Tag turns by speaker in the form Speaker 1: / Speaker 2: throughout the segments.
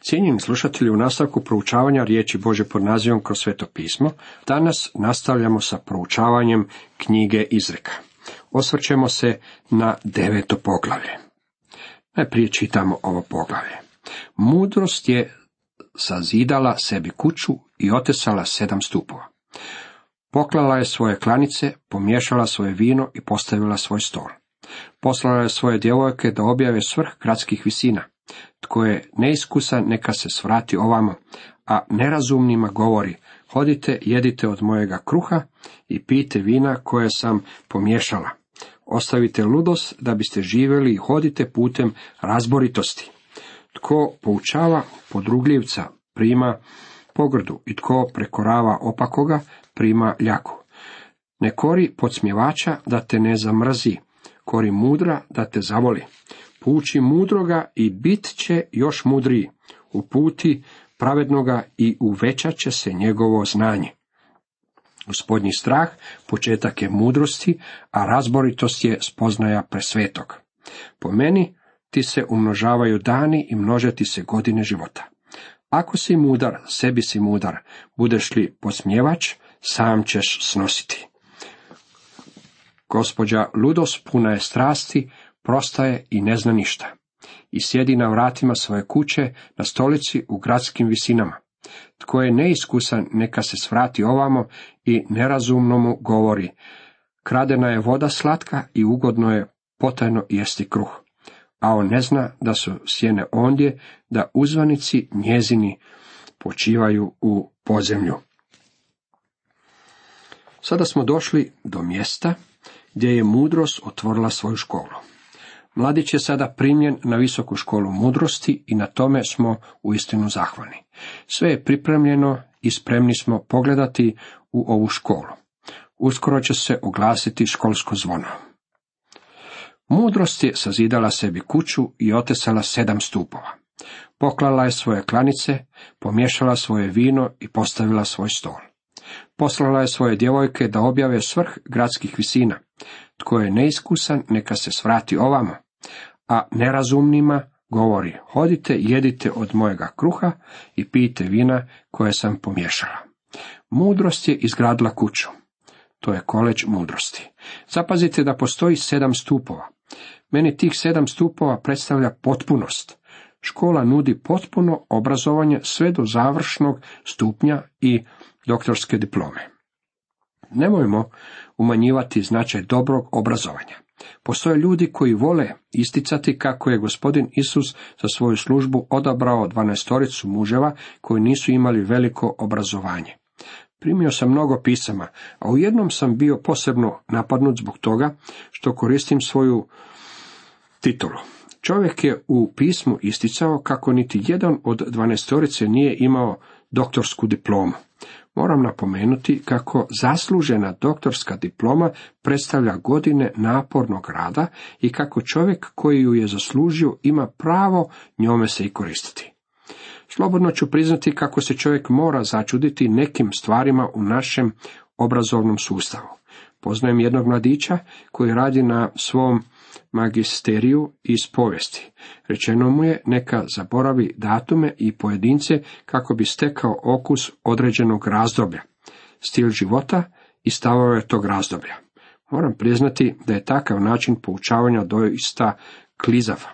Speaker 1: Cijenjeni slušatelji, u nastavku proučavanja riječi Bože pod nazivom kroz sveto pismo, danas nastavljamo sa proučavanjem knjige Izreka. Osvrćemo se na deveto poglavlje. Najprije čitamo ovo poglavlje. Mudrost je sazidala sebi kuću i otesala sedam stupova. Poklala je svoje klanice, pomiješala svoje vino i postavila svoj stol. Poslala je svoje djevojke da objave svrh gradskih visina. Tko je neiskusan, neka se svrati ovamo, a nerazumnima govori, hodite, jedite od mojega kruha i pijte vina koje sam pomiješala. Ostavite ludost da biste živjeli i hodite putem razboritosti. Tko poučava podrugljivca prima pogrdu i tko prekorava opakoga prima ljaku. Ne kori podsmjevača da te ne zamrzi, kori mudra da te zavoli. Puči mudroga i bit će još mudriji, uputi pravednoga i uvećat će se njegovo znanje. Gospodnji strah početak je mudrosti, a razboritost je spoznaja presvetog. Po meni ti se umnožavaju dani i množe ti se godine života. Ako si mudar, sebi si mudar, budeš li posmjevač, sam ćeš snositi. Gospođa Ludos puna je strasti, prostaje i ne zna ništa. I sjedi na vratima svoje kuće, na stolici u gradskim visinama. Tko je neiskusan, neka se svrati ovamo i nerazumno mu govori. Kradena je voda slatka i ugodno je potajno jesti kruh. A on ne zna da su sjene ondje, da uzvanici njezini počivaju u podzemlju. Sada smo došli do mjesta gdje je mudrost otvorila svoju školu. Mladić je sada primljen na visoku školu mudrosti i na tome smo uistinu zahvalni. Sve je pripremljeno i spremni smo pogledati u ovu školu. Uskoro će se oglasiti školsko zvono. Mudrost je sazidala sebi kuću i otesala sedam stupova. Poklala je svoje klanice, pomiješala svoje vino i postavila svoj stol. Poslala je svoje djevojke da objave svrh gradskih visina. Tko je neiskusan, neka se svrati ovamo, a nerazumnima govori, hodite, jedite od mojega kruha i pijte vina koje sam pomiješala. Mudrost je izgradila kuću. To je koleđ mudrosti. Zapazite da postoji sedam stupova. Meni tih sedam stupova predstavlja potpunost. Škola nudi potpuno obrazovanje sve do završnog stupnja i doktorske diplome. Nemojmo umanjivati značaj dobrog obrazovanja. Postoje ljudi koji vole isticati kako je gospodin Isus za svoju službu odabrao dvanaestoricu muževa koji nisu imali veliko obrazovanje. Primio sam mnogo pisama, a u jednom sam bio posebno napadnut zbog toga što koristim svoju titulu. Čovjek je u pismu isticao kako niti jedan od dvanaestorice nije imao doktorsku diplomu. Moram napomenuti kako zaslužena doktorska diploma predstavlja godine napornog rada i kako čovjek koji ju je zaslužio ima pravo njome se i koristiti. Slobodno ću priznati kako se čovjek mora začuditi nekim stvarima u našem obrazovnom sustavu. Poznajem jednog mladića koji radi na svom magisteriju iz povijesti. Rečeno mu je neka zaboravi datume i pojedince kako bi stekao okus određenog razdoblja, stil života i stavove tog razdoblja. Moram priznati da je takav način poučavanja doista klizav.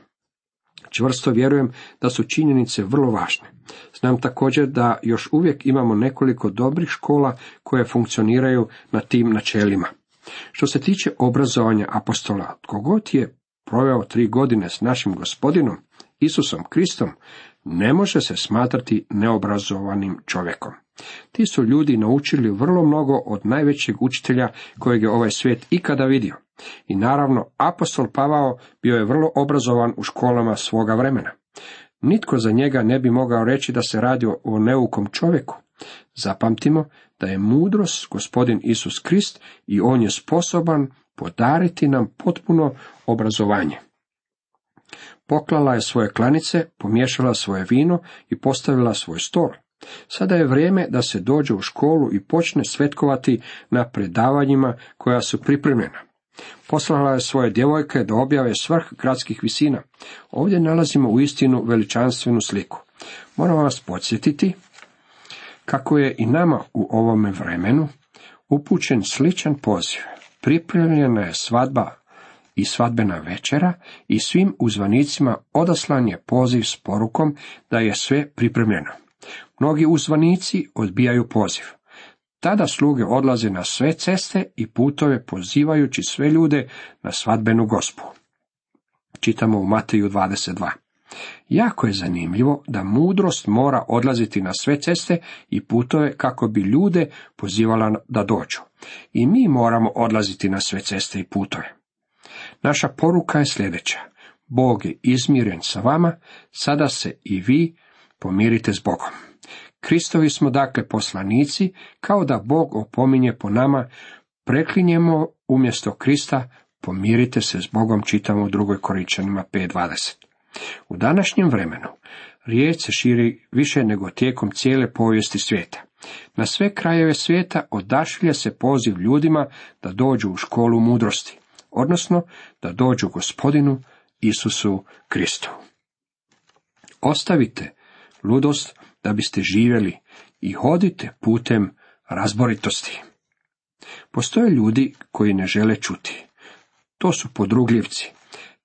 Speaker 1: Čvrsto vjerujem da su činjenice vrlo važne. Znam također da još uvijek imamo nekoliko dobrih škola koje funkcioniraju na tim načelima. Što se tiče obrazovanja apostola, tko god je proveo tri godine s našim gospodinom, Isusom Kristom, ne može se smatrati neobrazovanim čovjekom. Ti su ljudi naučili vrlo mnogo od najvećeg učitelja kojeg je ovaj svijet ikada vidio. I naravno, apostol Pavao bio je vrlo obrazovan u školama svoga vremena. Nitko za njega ne bi mogao reći da se radi o neukom čovjeku. Zapamtimo da je mudrost gospodin Isus Krist i on je sposoban podariti nam potpuno obrazovanje. Poklala je svoje klanice, pomiješala svoje vino i postavila svoj stol. Sada je vrijeme da se dođe u školu i počne svetkovati na predavanjima koja su pripremljena. Poslala je svoje djevojke da objave svrh gradskih visina. Ovdje nalazimo u istinu veličanstvenu sliku. Moram vas podsjetiti kako je i nama u ovome vremenu upućen sličan poziv. Pripremljena je svadba i svadbena večera i svim uzvanicima odaslan je poziv s porukom da je sve pripremljeno. Mnogi uzvanici odbijaju poziv. Tada sluge odlaze na sve ceste i putove pozivajući sve ljude na svadbenu gospu. Čitamo u Mateju 22. Jako je zanimljivo da mudrost mora odlaziti na sve ceste i putove kako bi ljude pozivala da dođu. I mi moramo odlaziti na sve ceste i putove. Naša poruka je sljedeća. Bog je izmiren sa vama, sada se i vi pomirite s Bogom. Kristovi smo dakle poslanici, kao da Bog opominje po nama, preklinjemo umjesto Krista, pomirite se s Bogom, čitamo u drugoj Koričanima 5.20. U današnjem vremenu riječ se širi više nego tijekom cijele povijesti svijeta. Na sve krajeve svijeta odašilje se poziv ljudima da dođu u školu mudrosti, odnosno da dođu gospodinu Isusu Kristu. Ostavite ludost da biste živjeli i hodite putem razboritosti. Postoje ljudi koji ne žele čuti. To su podrugljivci.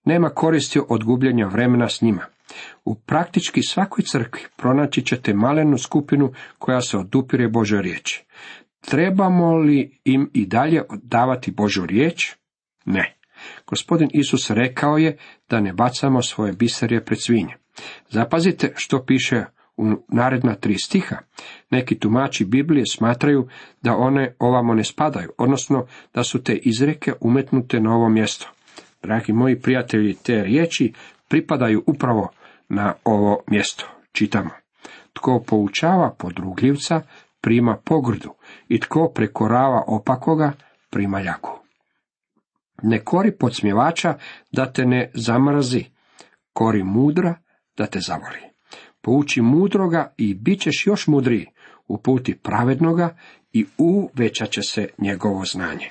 Speaker 1: Nema koristi od gubljenja vremena s njima. U praktički svakoj crkvi pronaći ćete malenu skupinu koja se odupire Božoj riječi. Trebamo li im i dalje davati Božu riječ? Ne. Gospodin Isus rekao je da ne bacamo svoje biserje pred svinje. Zapazite što piše u naredna tri stiha. Neki tumači Biblije smatraju da one ovamo ne spadaju, odnosno da su te izreke umetnute na ovo mjesto. Dragi moji prijatelji, te riječi pripadaju upravo na ovo mjesto. Čitamo. Tko poučava podrugljivca, prima pogrdu i tko prekorava opakoga, prima ljaku. Ne kori podsmjevača da te ne zamrzi, kori mudra da te zavoli. Pouči mudroga i bit ćeš još mudriji, uputi pravednoga i uvećat će se njegovo znanje.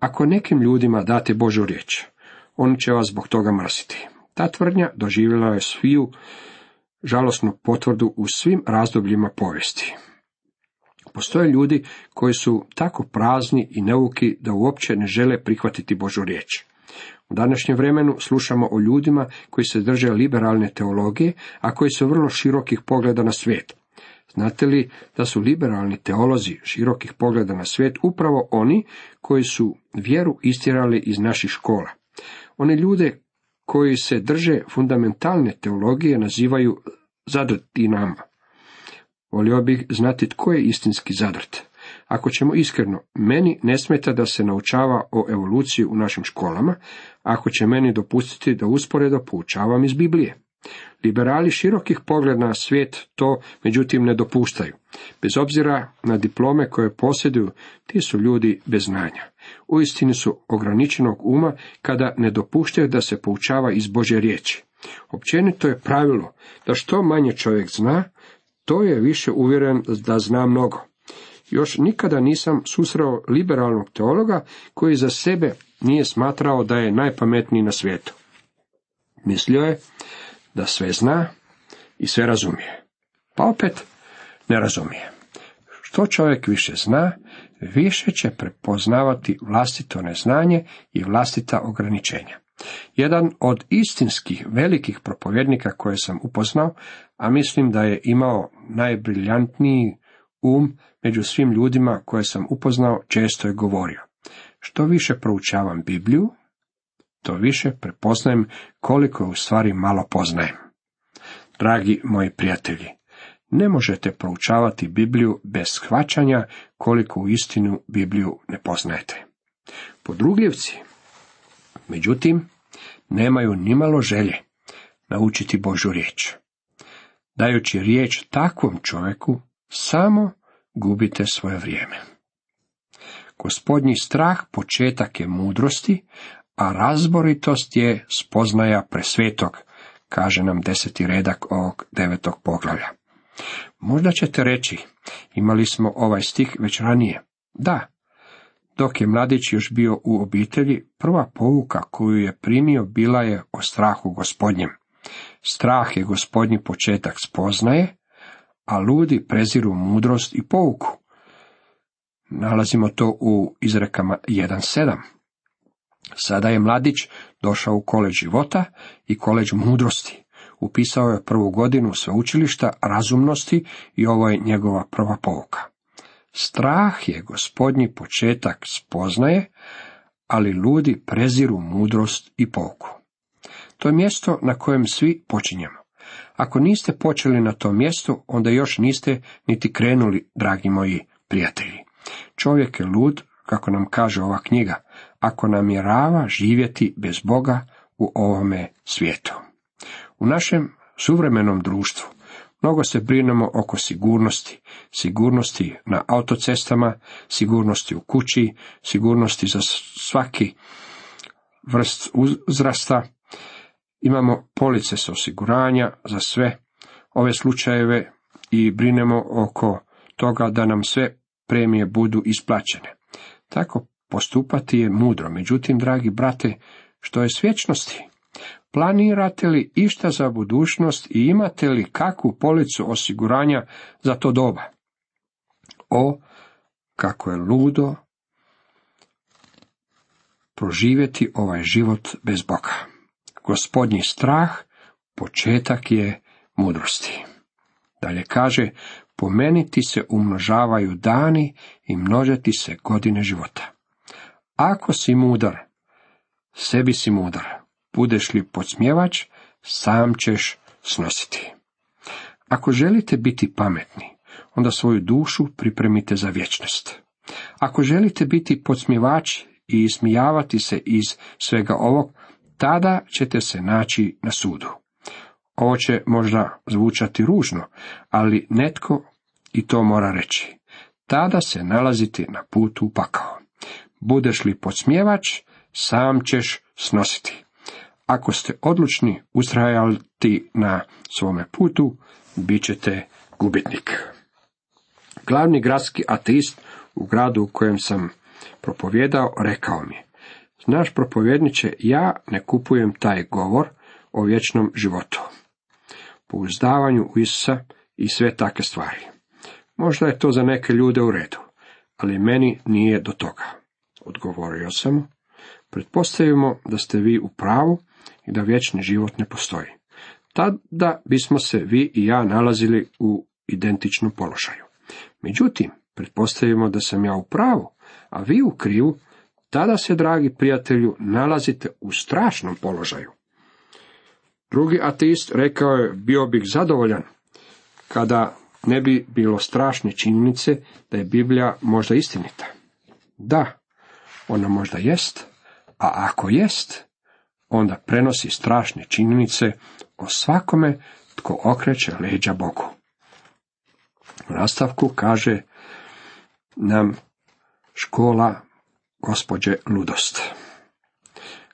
Speaker 1: Ako nekim ljudima date Božu riječ, on će vas zbog toga mrsiti. Ta tvrdnja doživjela je sviju žalosnu potvrdu u svim razdobljima povijesti. Postoje ljudi koji su tako prazni i neuki da uopće ne žele prihvatiti Božu riječ. U današnjem vremenu slušamo o ljudima koji se drže liberalne teologije, a koji su vrlo širokih pogleda na svijet. Znate li da su liberalni teolozi širokih pogleda na svijet upravo oni koji su vjeru istjerali iz naših škola? Oni ljude koji se drže fundamentalne teologije nazivaju zadrtinama. Volio bih znati tko je istinski zadrt. Ako ćemo iskreno, meni ne smeta da se naučava o evoluciji u našim školama, ako će meni dopustiti da usporedo poučavam iz Biblije. Liberali širokih pogleda na svijet to međutim ne dopuštaju. Bez obzira na diplome koje posjeduju, ti su ljudi bez znanja. Uistinu su ograničenog uma kada ne dopuštaju da se poučava iz Bože riječi. Općenito je pravilo da što manje čovjek zna, to je više uvjeren da zna mnogo. Još nikada nisam susreo liberalnog teologa koji za sebe nije smatrao da je najpametniji na svijetu. Mislio je da sve zna i sve razumije. Pa opet ne razumije. Što čovjek više zna, više će prepoznavati vlastito neznanje i vlastita ograničenja. Jedan od istinskih velikih propovjednika koje sam upoznao, a mislim da je imao najbriljantniji um među svim ljudima koje sam upoznao, često je govorio. Što više proučavam Bibliju, to više prepoznajem koliko u stvari malo poznajem. Dragi moji prijatelji, ne možete proučavati Bibliju bez shvaćanja koliko u istinu Bibliju ne poznajete. Podrugljivci, međutim, nemaju nimalo želje naučiti Božu riječ. Dajući riječ takvom čovjeku, samo gubite svoje vrijeme. Gospodnji strah početak je mudrosti, a razboritost je spoznaja presvetog, kaže nam deseti redak ovog devetog poglavlja. Možda ćete reći, imali smo ovaj stih već ranije. Da, dok je mladić još bio u obitelji, prva pouka koju je primio bila je o strahu gospodnjem. Strah je gospodnji početak spoznaje, a ludi preziru mudrost i pouku. Nalazimo to u izrekama 1.7. Sada je mladić došao u koleđ života i koleđ mudrosti. Upisao je prvu godinu sveučilišta razumnosti i ovo je njegova prva pouka. Strah je gospodnji početak spoznaje, ali ludi preziru mudrost i pouku. To je mjesto na kojem svi počinjemo. Ako niste počeli na tom mjestu, onda još niste niti krenuli, dragi moji prijatelji. Čovjek je lud, kako nam kaže ova knjiga, ako namjerava živjeti bez Boga u ovome svijetu. U našem suvremenom društvu mnogo se brinemo oko sigurnosti, sigurnosti na autocestama, sigurnosti u kući, sigurnosti za svaki vrst uzrasta. Imamo police s osiguranja za sve ove slučajeve i brinemo oko toga da nam sve premije budu isplaćene. Tako postupati je mudro. Međutim, dragi brate, što je s vječnosti? Planirate li išta za budućnost i imate li kakvu policu osiguranja za to doba? O, kako je ludo proživjeti ovaj život bez Boga. Gospodnji strah početak je mudrosti. Dalje kaže, po meni ti se umnožavaju dani i množeti se godine života. Ako si mudar, sebi si mudar, budeš li podsmjevač, sam ćeš snositi. Ako želite biti pametni, onda svoju dušu pripremite za vječnost. Ako želite biti podsmjevači i ismijavati se iz svega ovog, tada ćete se naći na sudu. Ovo će možda zvučati ružno, ali netko i to mora reći. Tada se nalazite na putu pakao. Budeš li podsmjevač, sam ćeš snositi. Ako ste odlučni ustrajati na svome putu, bit ćete gubitnik. Glavni gradski ateist u gradu u kojem sam propovjedao rekao mi, znaš propovjedniče, ja ne kupujem taj govor o vječnom životu, pouzdavanju u Isusa i sve takve stvari. Možda je to za neke ljude u redu, ali meni nije do toga. Odgovorio sam pretpostavimo da ste vi u pravu i da vječni život ne postoji. Tada bismo se vi i ja nalazili u identičnom položaju. Međutim, pretpostavimo da sam ja u pravu, a vi u krivu, tada se, dragi prijatelju, nalazite u strašnom položaju. Drugi ateist rekao je, bio bih zadovoljan kada ne bi bilo strašne činjenice da je Biblija možda istinita. Da, ona možda jest, a ako jest, onda prenosi strašne činjenice o svakome tko okreće leđa Bogu. U nastavku kaže nam škola gospođe Ludost.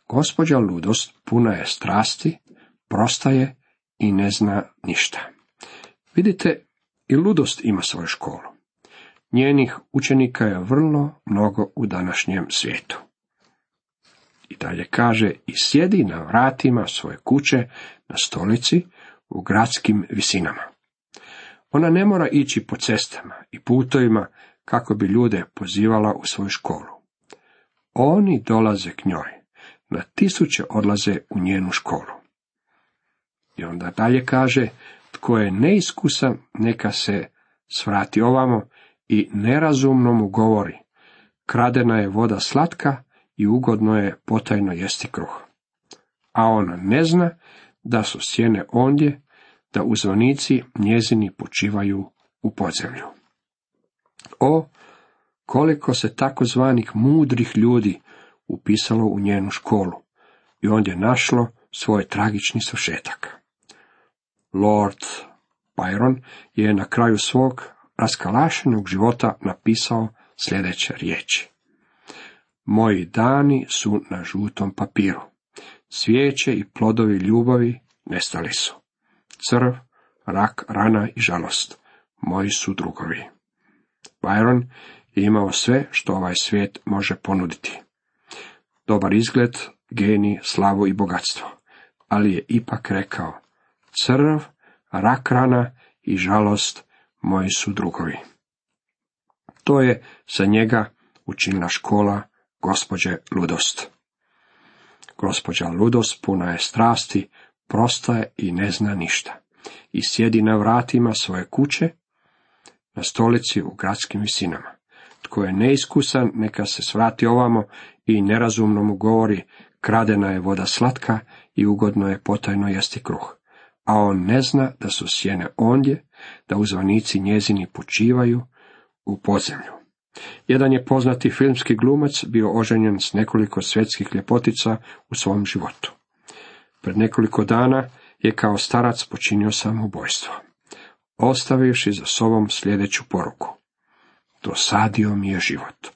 Speaker 1: Gospođa Ludost puna je strasti, prostaje i ne zna ništa. Vidite, i ludost ima svoju školu. Njenih učenika je vrlo mnogo u današnjem svijetu. I dalje kaže, i sjedi na vratima svoje kuće na stolici u gradskim visinama. Ona ne mora ići po cestama i putovima kako bi ljude pozivala u svoju školu. Oni dolaze k njoj, na tisuće odlaze u njenu školu. I onda dalje kaže, tko je neiskusan, neka se svrati ovamo i nerazumno mu govori. Kradena je voda slatka i ugodno je potajno jesti kruh. A ona ne zna da su sjene ondje, da uzvanici njezini počivaju u podzemlju. O, koliko se takozvanih mudrih ljudi upisalo u njenu školu i ondje našlo svoj tragični svršetak. Lord Byron je na kraju svog raskalašenog života napisao sljedeće riječi. Moji dani su na žutom papiru. Svijeće i plodovi ljubavi nestali su. Crv, rak, rana i žalost. Moji su drugovi. Byron je imao sve što ovaj svijet može ponuditi. Dobar izgled, geni, slavu i bogatstvo. Ali je ipak rekao, crv, rakrana i žalost moji su drugovi. To je za njega učinila škola gospođe Ludost. Gospođa Ludost puna je strasti, prosta je i ne zna ništa. I sjedi na vratima svoje kuće, na stolici u gradskim visinama. Tko je neiskusan, neka se svrati ovamo i nerazumno mu govori, kradena je voda slatka i ugodno je potajno jesti kruh. A on ne zna da su sjene ondje, da uzvanici njezini počivaju u podzemlju. Jedan je poznati filmski glumac bio oženjen s nekoliko svjetskih ljepotica u svom životu. Pred nekoliko dana je kao starac počinio samoubojstvo, ostavivši za sobom sljedeću poruku. Dosadio mi je život.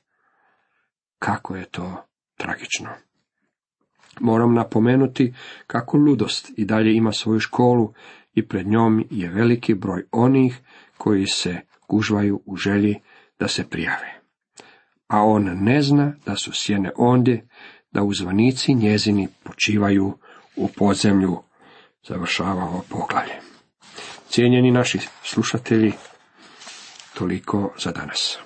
Speaker 1: Kako je to tragično. Moram napomenuti kako ludost i dalje ima svoju školu i pred njom je veliki broj onih koji se gužvaju u želji da se prijave. A on ne zna da su sjene ondje, da uzvanici njezini počivaju u podzemlju, završava ovo poglavlje. Cijenjeni naši slušatelji, toliko za danas.